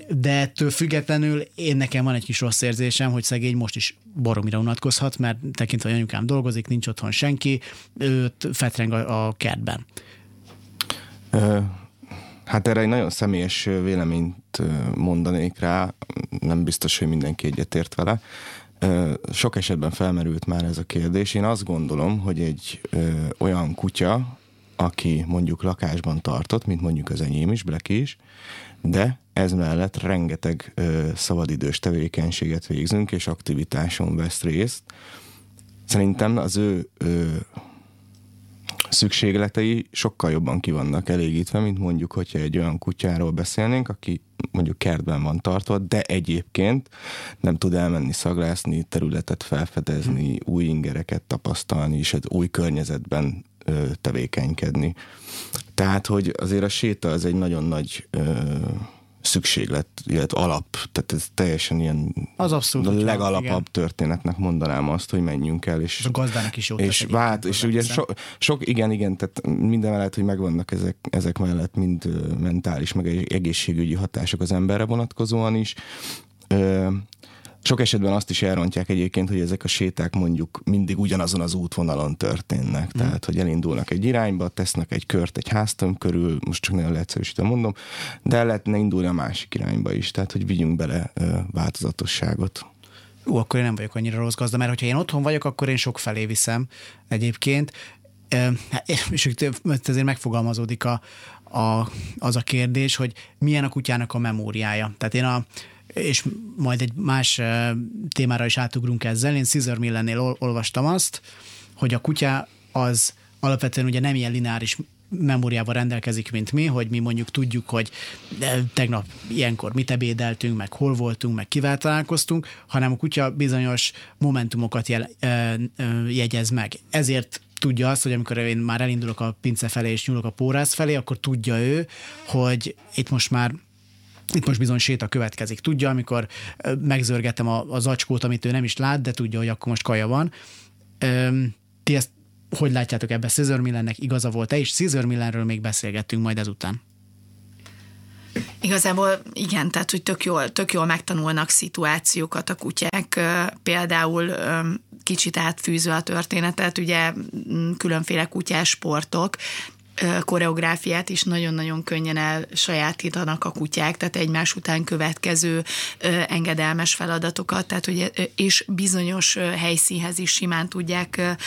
de ettől függetlenül én nekem van egy kis rossz érzésem, hogy szegény most is boromira unatkozhat, mert tekintve, hogy anyukám dolgozik, nincs otthon senki, őt fetreng a, a kertben. Hát erre egy nagyon személyes véleményt mondanék rá, nem biztos, hogy mindenki egyetért vele. Sok esetben felmerült már ez a kérdés. Én azt gondolom, hogy egy olyan kutya, aki mondjuk lakásban tartott, mint mondjuk az enyém is, Black is, de ez mellett rengeteg szabadidős tevékenységet végzünk, és aktivitáson vesz részt. Szerintem az ő szükségletei sokkal jobban kivannak elégítve, mint mondjuk, hogyha egy olyan kutyáról beszélnénk, aki mondjuk kertben van tartva, de egyébként nem tud elmenni szaglászni, területet felfedezni, hmm. új ingereket tapasztalni, és egy új környezetben ö, tevékenykedni. Tehát, hogy azért a séta az egy nagyon nagy ö, szükséglet, illetve alap, tehát ez teljesen ilyen az abszolút, a legalapabb igen. történetnek mondanám azt, hogy menjünk el. És, és a gazdának is jó És vált, és ugye so, sok, igen, igen, tehát minden mellett, hogy megvannak ezek, ezek mellett mind mentális, meg egészségügyi hatások az emberre vonatkozóan is. Sok esetben azt is elrontják egyébként, hogy ezek a séták mondjuk mindig ugyanazon az útvonalon történnek. Mm. Tehát, hogy elindulnak egy irányba, tesznek egy kört egy háztöm körül, most csak nagyon leegyszerűsítve mondom, de el lehetne indulni a másik irányba is, tehát, hogy vigyünk bele ö, változatosságot. Ú, akkor én nem vagyok annyira rossz gazda, mert hogyha én otthon vagyok, akkor én sok felé viszem egyébként. Hát, és ezért megfogalmazódik a, a, az a kérdés, hogy milyen a kutyának a memóriája. Tehát én a, és majd egy más témára is átugrunk ezzel. Én Caesar Millennél ol- olvastam azt, hogy a kutya az alapvetően ugye nem ilyen lineáris memóriával rendelkezik, mint mi, hogy mi mondjuk tudjuk, hogy tegnap ilyenkor mit ebédeltünk, meg hol voltunk, meg kivel találkoztunk, hanem a kutya bizonyos momentumokat jel, jegyez meg. Ezért tudja azt, hogy amikor én már elindulok a pince felé és nyúlok a pórász felé, akkor tudja ő, hogy itt most már itt most bizony séta következik. Tudja, amikor megzörgetem a, a zacskót, amit ő nem is lát, de tudja, hogy akkor most kaja van. Ti ezt hogy látjátok ebbe Caesar Millennek igaza volt-e, és Caesar Millenről még beszélgettünk majd ezután. Igazából igen, tehát hogy tök jól, tök jól megtanulnak szituációkat a kutyák, például kicsit átfűzve a történetet, ugye különféle kutyás sportok, koreográfiát is nagyon-nagyon könnyen elsajátítanak a kutyák, tehát egymás után következő engedelmes feladatokat, tehát hogy és bizonyos helyszínhez is simán tudják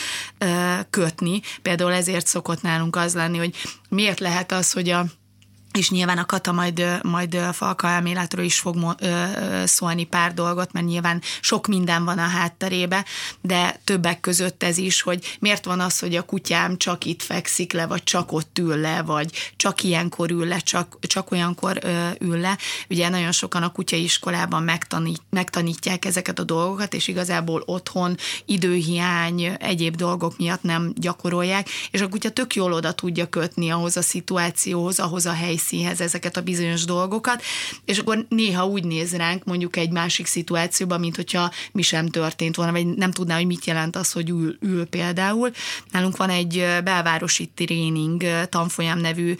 kötni. Például ezért szokott nálunk az lenni, hogy miért lehet az, hogy a és nyilván a Kata majd, majd Falka elméletről is fog szólni pár dolgot, mert nyilván sok minden van a hátterébe, de többek között ez is, hogy miért van az, hogy a kutyám csak itt fekszik le, vagy csak ott ül le, vagy csak ilyenkor ül le, csak, csak olyankor ül le. Ugye nagyon sokan a kutyaiskolában megtanít, megtanítják ezeket a dolgokat, és igazából otthon időhiány, egyéb dolgok miatt nem gyakorolják, és a kutya tök jól oda tudja kötni ahhoz a szituációhoz, ahhoz a helyszínhez, helyszínhez ezeket a bizonyos dolgokat, és akkor néha úgy néz ránk mondjuk egy másik szituációban, mint hogyha mi sem történt volna, vagy nem tudná, hogy mit jelent az, hogy ül, ül például. Nálunk van egy belvárosi tréning tanfolyam nevű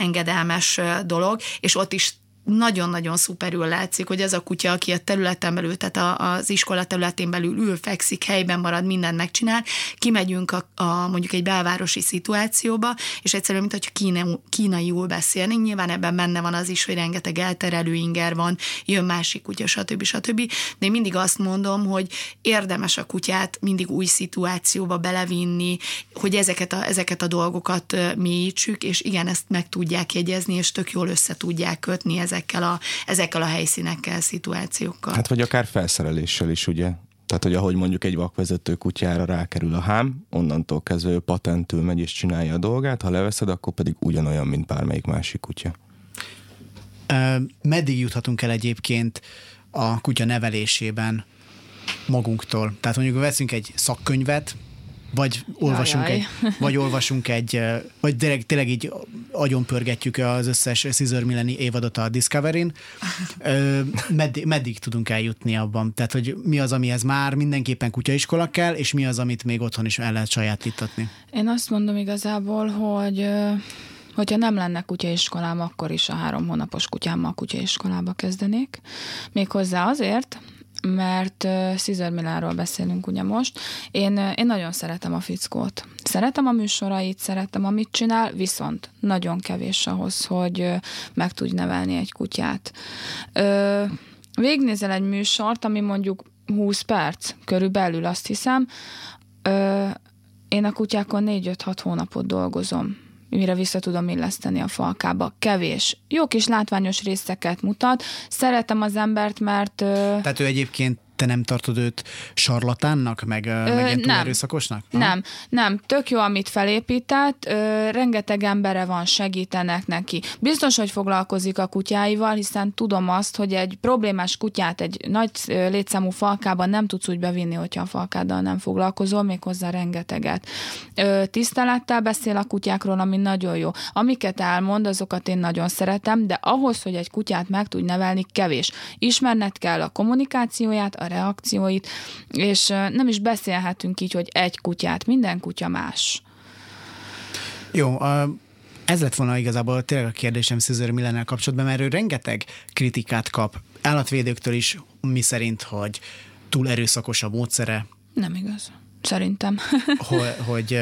engedelmes dolog, és ott is nagyon-nagyon szuperül látszik, hogy ez a kutya, aki a területen belül, tehát az iskola területén belül ül, fekszik, helyben marad, mindent megcsinál, kimegyünk a, a mondjuk egy belvárosi szituációba, és egyszerűen, mint hogy kína, kínaiul beszélnénk, nyilván ebben benne van az is, hogy rengeteg elterelő inger van, jön másik kutya, stb. stb. De én mindig azt mondom, hogy érdemes a kutyát mindig új szituációba belevinni, hogy ezeket a, ezeket a dolgokat mélyítsük, és igen, ezt meg tudják jegyezni, és tök jól össze tudják kötni ezeket ezekkel a, ezekkel a helyszínekkel, szituációkkal. Hát vagy akár felszereléssel is, ugye? Tehát, hogy ahogy mondjuk egy vakvezető kutyára rákerül a hám, onnantól kezdve ő patentül megy és csinálja a dolgát, ha leveszed, akkor pedig ugyanolyan, mint bármelyik másik kutya. Meddig juthatunk el egyébként a kutya nevelésében magunktól? Tehát mondjuk veszünk egy szakkönyvet, vagy olvasunk, egy, vagy olvasunk egy, vagy tényleg, tényleg így agyonpörgetjük az összes Scissor Milleni évadot a Discovery-n. Meddig, meddig tudunk eljutni abban? Tehát, hogy mi az, amihez már mindenképpen kutyaiskola kell, és mi az, amit még otthon is el lehet sajátítatni? Én azt mondom igazából, hogy hogyha nem lenne kutyaiskolám, akkor is a három hónapos kutyámmal kutyaiskolába kezdenék. Méghozzá azért, mert uh, Cesar Milláról beszélünk ugye most. Én, én nagyon szeretem a fickót. Szeretem a műsorait, szeretem, amit csinál, viszont nagyon kevés ahhoz, hogy meg tudj nevelni egy kutyát. Uh, végnézel egy műsort, ami mondjuk 20 perc körülbelül, azt hiszem, én a kutyákon 4-5-6 hónapot dolgozom mire vissza tudom illeszteni a falkába. Kevés. Jó kis látványos részeket mutat. Szeretem az embert, mert... Tehát ő egyébként te nem tartod őt sarlatánnak, meg, ö, meg ilyen nem. erőszakosnak? Ha? Nem, nem. Tök jó, amit felépített, ö, rengeteg embere van, segítenek neki. Biztos, hogy foglalkozik a kutyáival, hiszen tudom azt, hogy egy problémás kutyát egy nagy létszámú falkában nem tudsz úgy bevinni, hogyha a falkáddal nem foglalkozol, méghozzá rengeteget. Ö, tisztelettel beszél a kutyákról, ami nagyon jó. Amiket elmond, azokat én nagyon szeretem, de ahhoz, hogy egy kutyát meg tudj nevelni, kevés. Ismerned kell a kommunikációját, a reakcióit, és nem is beszélhetünk így, hogy egy kutyát, minden kutya más. Jó, a, ez lett volna igazából tényleg a kérdésem Cesar Millennel kapcsolatban, mert ő rengeteg kritikát kap állatvédőktől is, mi szerint, hogy túl erőszakos a módszere, Nem igaz. Szerintem. hogy, hogy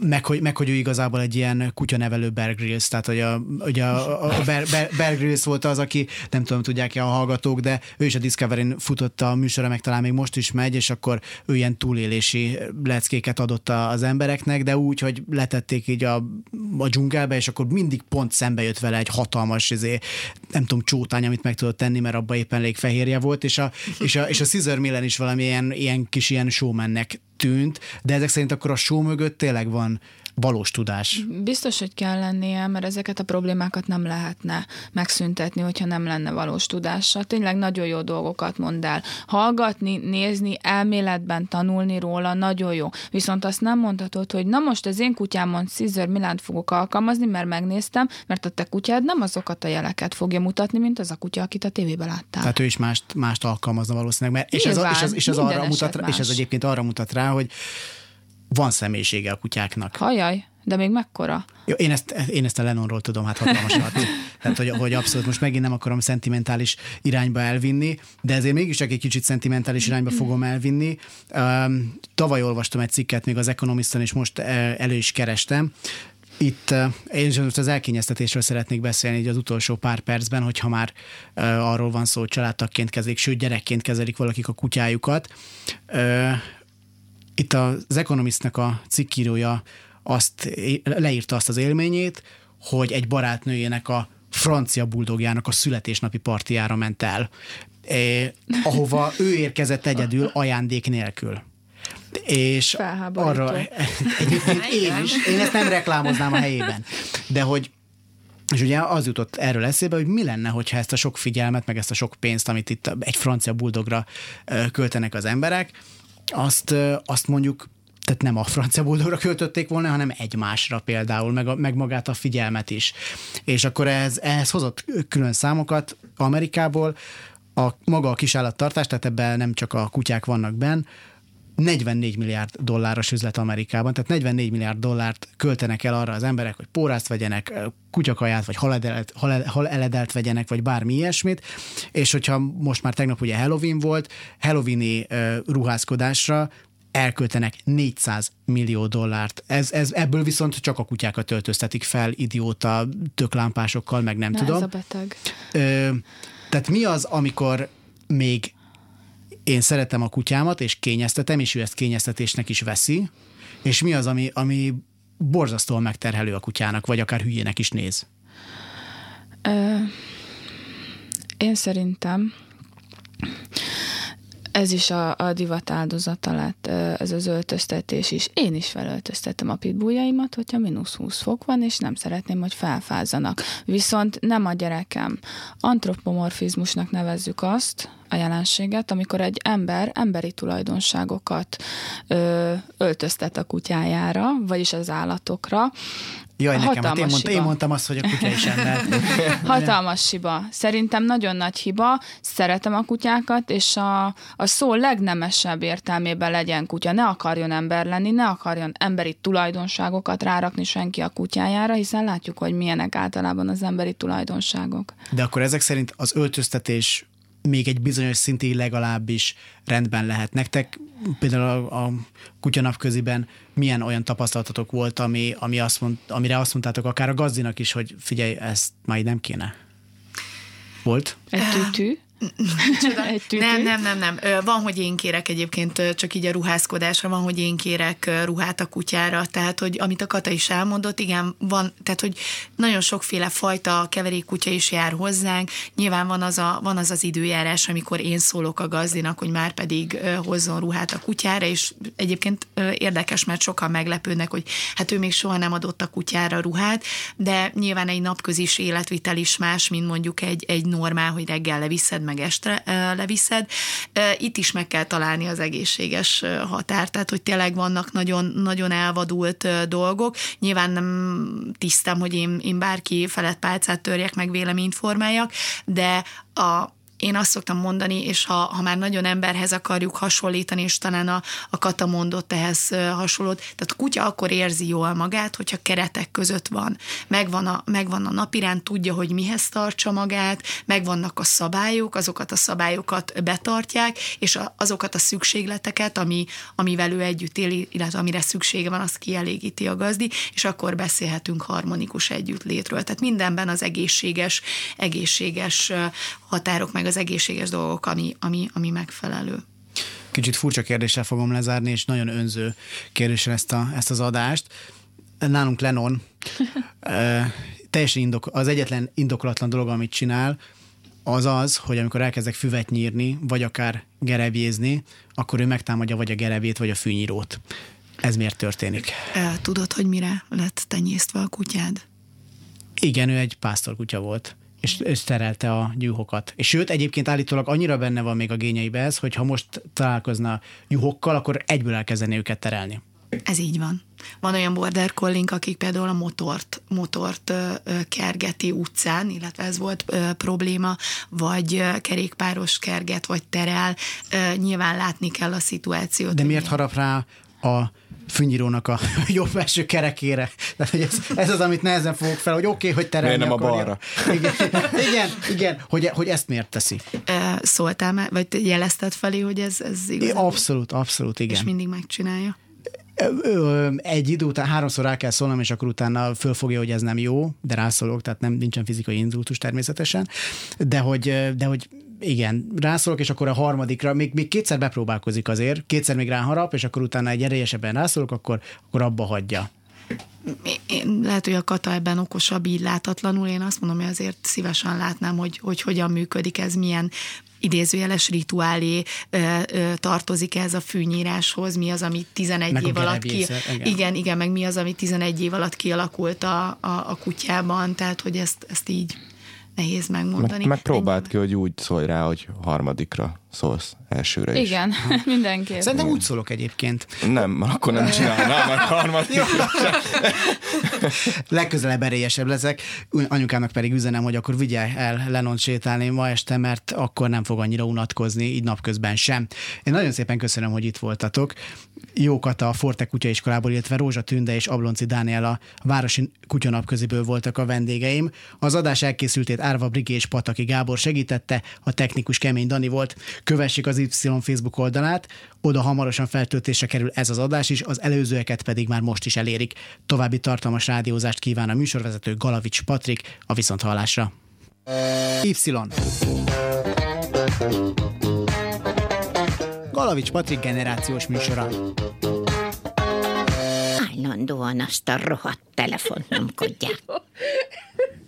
meg hogy, meg, hogy ő igazából egy ilyen kutyanevelő Bear Grylls, tehát hogy a, ugye a, a Bear, Bear, Grylls volt az, aki nem tudom, tudják-e a hallgatók, de ő is a Discovery-n futotta a műsora, meg talán még most is megy, és akkor ő ilyen túlélési leckéket adott az embereknek, de úgy, hogy letették így a, a dzsungelbe, és akkor mindig pont szembe jött vele egy hatalmas, izé, nem tudom, csótány, amit meg tudott tenni, mert abban éppen elég fehérje volt, és a, és a, és a Caesar Millen is valami ilyen, ilyen kis ilyen showmannek tűnt, de ezek szerint akkor a show mögött tényleg van valós tudás. Biztos, hogy kell lennie, mert ezeket a problémákat nem lehetne megszüntetni, hogyha nem lenne valós tudása. Tényleg nagyon jó dolgokat mond el. Hallgatni, nézni, elméletben tanulni róla nagyon jó. Viszont azt nem mondhatod, hogy na most az én kutyámon Caesar Milánt fogok alkalmazni, mert megnéztem, mert a te kutyád nem azokat a jeleket fogja mutatni, mint az a kutya, akit a tévében láttál. Tehát ő is mást, mást alkalmazna valószínűleg, mert és ez, Nyilván, és, ez, és, ez arra mutat, rá- és ez egyébként arra mutat rá, hogy van személyisége a kutyáknak. Hajaj, de még mekkora? Jó, én, ezt, én ezt a Lennonról tudom, hát hatalmasat. Tehát, hogy, hogy abszolút most megint nem akarom szentimentális irányba elvinni, de ezért mégiscsak egy kicsit szentimentális irányba fogom elvinni. Um, tavaly olvastam egy cikket még az Economisten, és most eh, elő is kerestem. Itt én is most az elkényeztetésről szeretnék beszélni így az utolsó pár percben, hogyha már arról van szó, hogy családtagként kezelik, sőt gyerekként kezelik valakik a kutyájukat. Itt az Economistnak a cikkírója azt leírta azt az élményét, hogy egy barátnőjének a francia buldogjának a születésnapi partiára ment el, eh, ahova ő érkezett egyedül ajándék nélkül. És arra egyébként én is, én ezt nem reklámoznám a helyében, de hogy és ugye az jutott erről eszébe, hogy mi lenne, hogyha ezt a sok figyelmet, meg ezt a sok pénzt, amit itt egy francia buldogra ö, költenek az emberek, azt, azt mondjuk tehát nem a francia buldogra költötték volna, hanem egymásra például, meg, a, meg magát a figyelmet is. És akkor ez, ehhez hozott külön számokat Amerikából, a maga a kisállattartás, tehát ebben nem csak a kutyák vannak benn, 44 milliárd dolláros üzlet Amerikában, tehát 44 milliárd dollárt költenek el arra az emberek, hogy pórázt vegyenek, kutyakaját, vagy haledelt, hale- haledelt vegyenek, vagy bármi ilyesmit, és hogyha most már tegnap ugye Halloween volt, Halloweeni uh, ruházkodásra elköltenek 400 millió dollárt. Ez, ez, ebből viszont csak a kutyákat töltöztetik fel idióta töklámpásokkal, meg nem Na, tudom. ez a beteg. Ö, tehát mi az, amikor még én szeretem a kutyámat, és kényeztetem, és ő ezt kényeztetésnek is veszi, és mi az, ami, ami borzasztóan megterhelő a kutyának, vagy akár hülyének is néz? Én szerintem Ez is a, a divat áldozata lett, ez az öltöztetés is. Én is felöltöztettem a pitbulljaimat, hogyha mínusz 20 fok van, és nem szeretném, hogy felfázzanak. Viszont nem a gyerekem. Antropomorfizmusnak nevezzük azt, a jelenséget, amikor egy ember emberi tulajdonságokat ö, öltöztet a kutyájára, vagyis az állatokra, Jaj, nekem, hát én, mondta, én mondtam azt, hogy a kutya is ember. Hatalmas hiba. Szerintem nagyon nagy hiba. Szeretem a kutyákat, és a, a szó legnemesebb értelmében legyen kutya. Ne akarjon ember lenni, ne akarjon emberi tulajdonságokat rárakni senki a kutyájára, hiszen látjuk, hogy milyenek általában az emberi tulajdonságok. De akkor ezek szerint az öltöztetés még egy bizonyos szintig legalábbis rendben lehet. Nektek például a, a kutyanapköziben milyen olyan tapasztalatotok volt, ami, ami azt mond, amire azt mondtátok akár a gazdinak is, hogy figyelj, ezt majd nem kéne? Volt? Egy tűtű? Nem, nem, nem, nem. Van, hogy én kérek egyébként csak így a ruházkodásra, van, hogy én kérek ruhát a kutyára, tehát, hogy amit a Kata is elmondott, igen, van, tehát, hogy nagyon sokféle fajta keverékkutya is jár hozzánk. Nyilván van az, a, van az az időjárás, amikor én szólok a gazdinak, hogy már pedig hozzon ruhát a kutyára, és egyébként érdekes, mert sokan meglepődnek, hogy hát ő még soha nem adott a kutyára ruhát, de nyilván egy napközis életvitel is más, mint mondjuk egy, egy normál, hogy reggel leviszed meg este leviszed. Itt is meg kell találni az egészséges határt, tehát hogy tényleg vannak nagyon, nagyon elvadult dolgok. Nyilván nem tisztem, hogy én, én bárki felett pálcát törjek, meg véleményt formáljak, de a, én azt szoktam mondani, és ha, ha már nagyon emberhez akarjuk hasonlítani, és talán a, a Kata mondott ehhez hasonlót, tehát a kutya akkor érzi jól magát, hogyha keretek között van. Megvan a, megvan a napirend, tudja, hogy mihez tartsa magát, megvannak a szabályok, azokat a szabályokat betartják, és a, azokat a szükségleteket, ami, amivel ő együtt él, illetve amire szüksége van, azt kielégíti a gazdi, és akkor beszélhetünk harmonikus együttlétről. Tehát mindenben az egészséges, egészséges határok meg az egészséges dolgok, ami, ami, ami megfelelő. Kicsit furcsa kérdéssel fogom lezárni, és nagyon önző kérdéssel ezt, a, ezt az adást. Nálunk Lenon teljesen indok, az egyetlen indokolatlan dolog, amit csinál, az az, hogy amikor elkezdek füvet nyírni, vagy akár gerebjézni, akkor ő megtámadja vagy a gerebét, vagy a fűnyírót. Ez miért történik? Tudod, hogy mire lett tenyésztve a kutyád? Igen, ő egy pásztorkutya volt és, terelte a juhokat. És sőt, egyébként állítólag annyira benne van még a gényeibe ez, hogy ha most találkozna juhokkal, akkor egyből elkezdeni őket terelni. Ez így van. Van olyan border colling, akik például a motort, motort kergeti utcán, illetve ez volt probléma, vagy kerékpáros kerget, vagy terel. Nyilván látni kell a szituációt. De miért harap rá a fűnyírónak a jobb első kerekére. Tehát, hogy ez, ez az, amit nehezen fogok fel, hogy oké, okay, hogy terelni nem akarja. a balra? Igen, igen, igen hogy, hogy ezt miért teszi. Szóltál már, vagy jelezted felé, hogy ez, ez igaz? Abszolút, abszolút, igen. És mindig megcsinálja? egy idő után háromszor rá kell szólnom, és akkor utána fölfogja, hogy ez nem jó, de rászólok, tehát nem nincsen fizikai inzultus természetesen, de hogy, de hogy igen, rászólok, és akkor a harmadikra, még, még kétszer bepróbálkozik azért, kétszer még ráharap, és akkor utána egy erélyesebben rászólok, akkor, akkor abba hagyja. Én, lehet, hogy a Kata ebben okosabb így látatlanul, én azt mondom, hogy azért szívesen látnám, hogy, hogy hogyan működik ez, milyen idézőjeles rituálé ö, ö, tartozik ez a fűnyíráshoz, mi az, ami 11 meg év alatt ki... Igen. igen, igen, meg mi az, ami 11 év alatt kialakult a, a, a kutyában, tehát hogy ezt, ezt így nehéz megmondani. Meg, meg próbált ki, hogy úgy szólj rá, hogy harmadikra szólsz elsőre is. Igen, mindenképp. Szerintem úgy szólok egyébként. Nem, akkor nem csinálnám, mert harmadikra Legközelebb erélyesebb leszek. Anyukának pedig üzenem, hogy akkor vigye el Lenon sétálni ma este, mert akkor nem fog annyira unatkozni, így napközben sem. Én nagyon szépen köszönöm, hogy itt voltatok. Jókat a Forte kutyaiskolából, illetve Rózsa Tünde és Ablonci Dániel a Városi Kutyanapköziből voltak a vendégeim. Az adás elkészültét Árva Brigi és Pataki Gábor segítette, a technikus Kemény Dani volt. Kövessék az Y Facebook oldalát, oda hamarosan feltöltésre kerül ez az adás is, az előzőeket pedig már most is elérik. További tartalmas rádiózást kíván a műsorvezető Galavics Patrik a viszonthallásra. Y. Palavics Patrik generációs műsora. Állandóan azt a rohadt telefonnomkodják.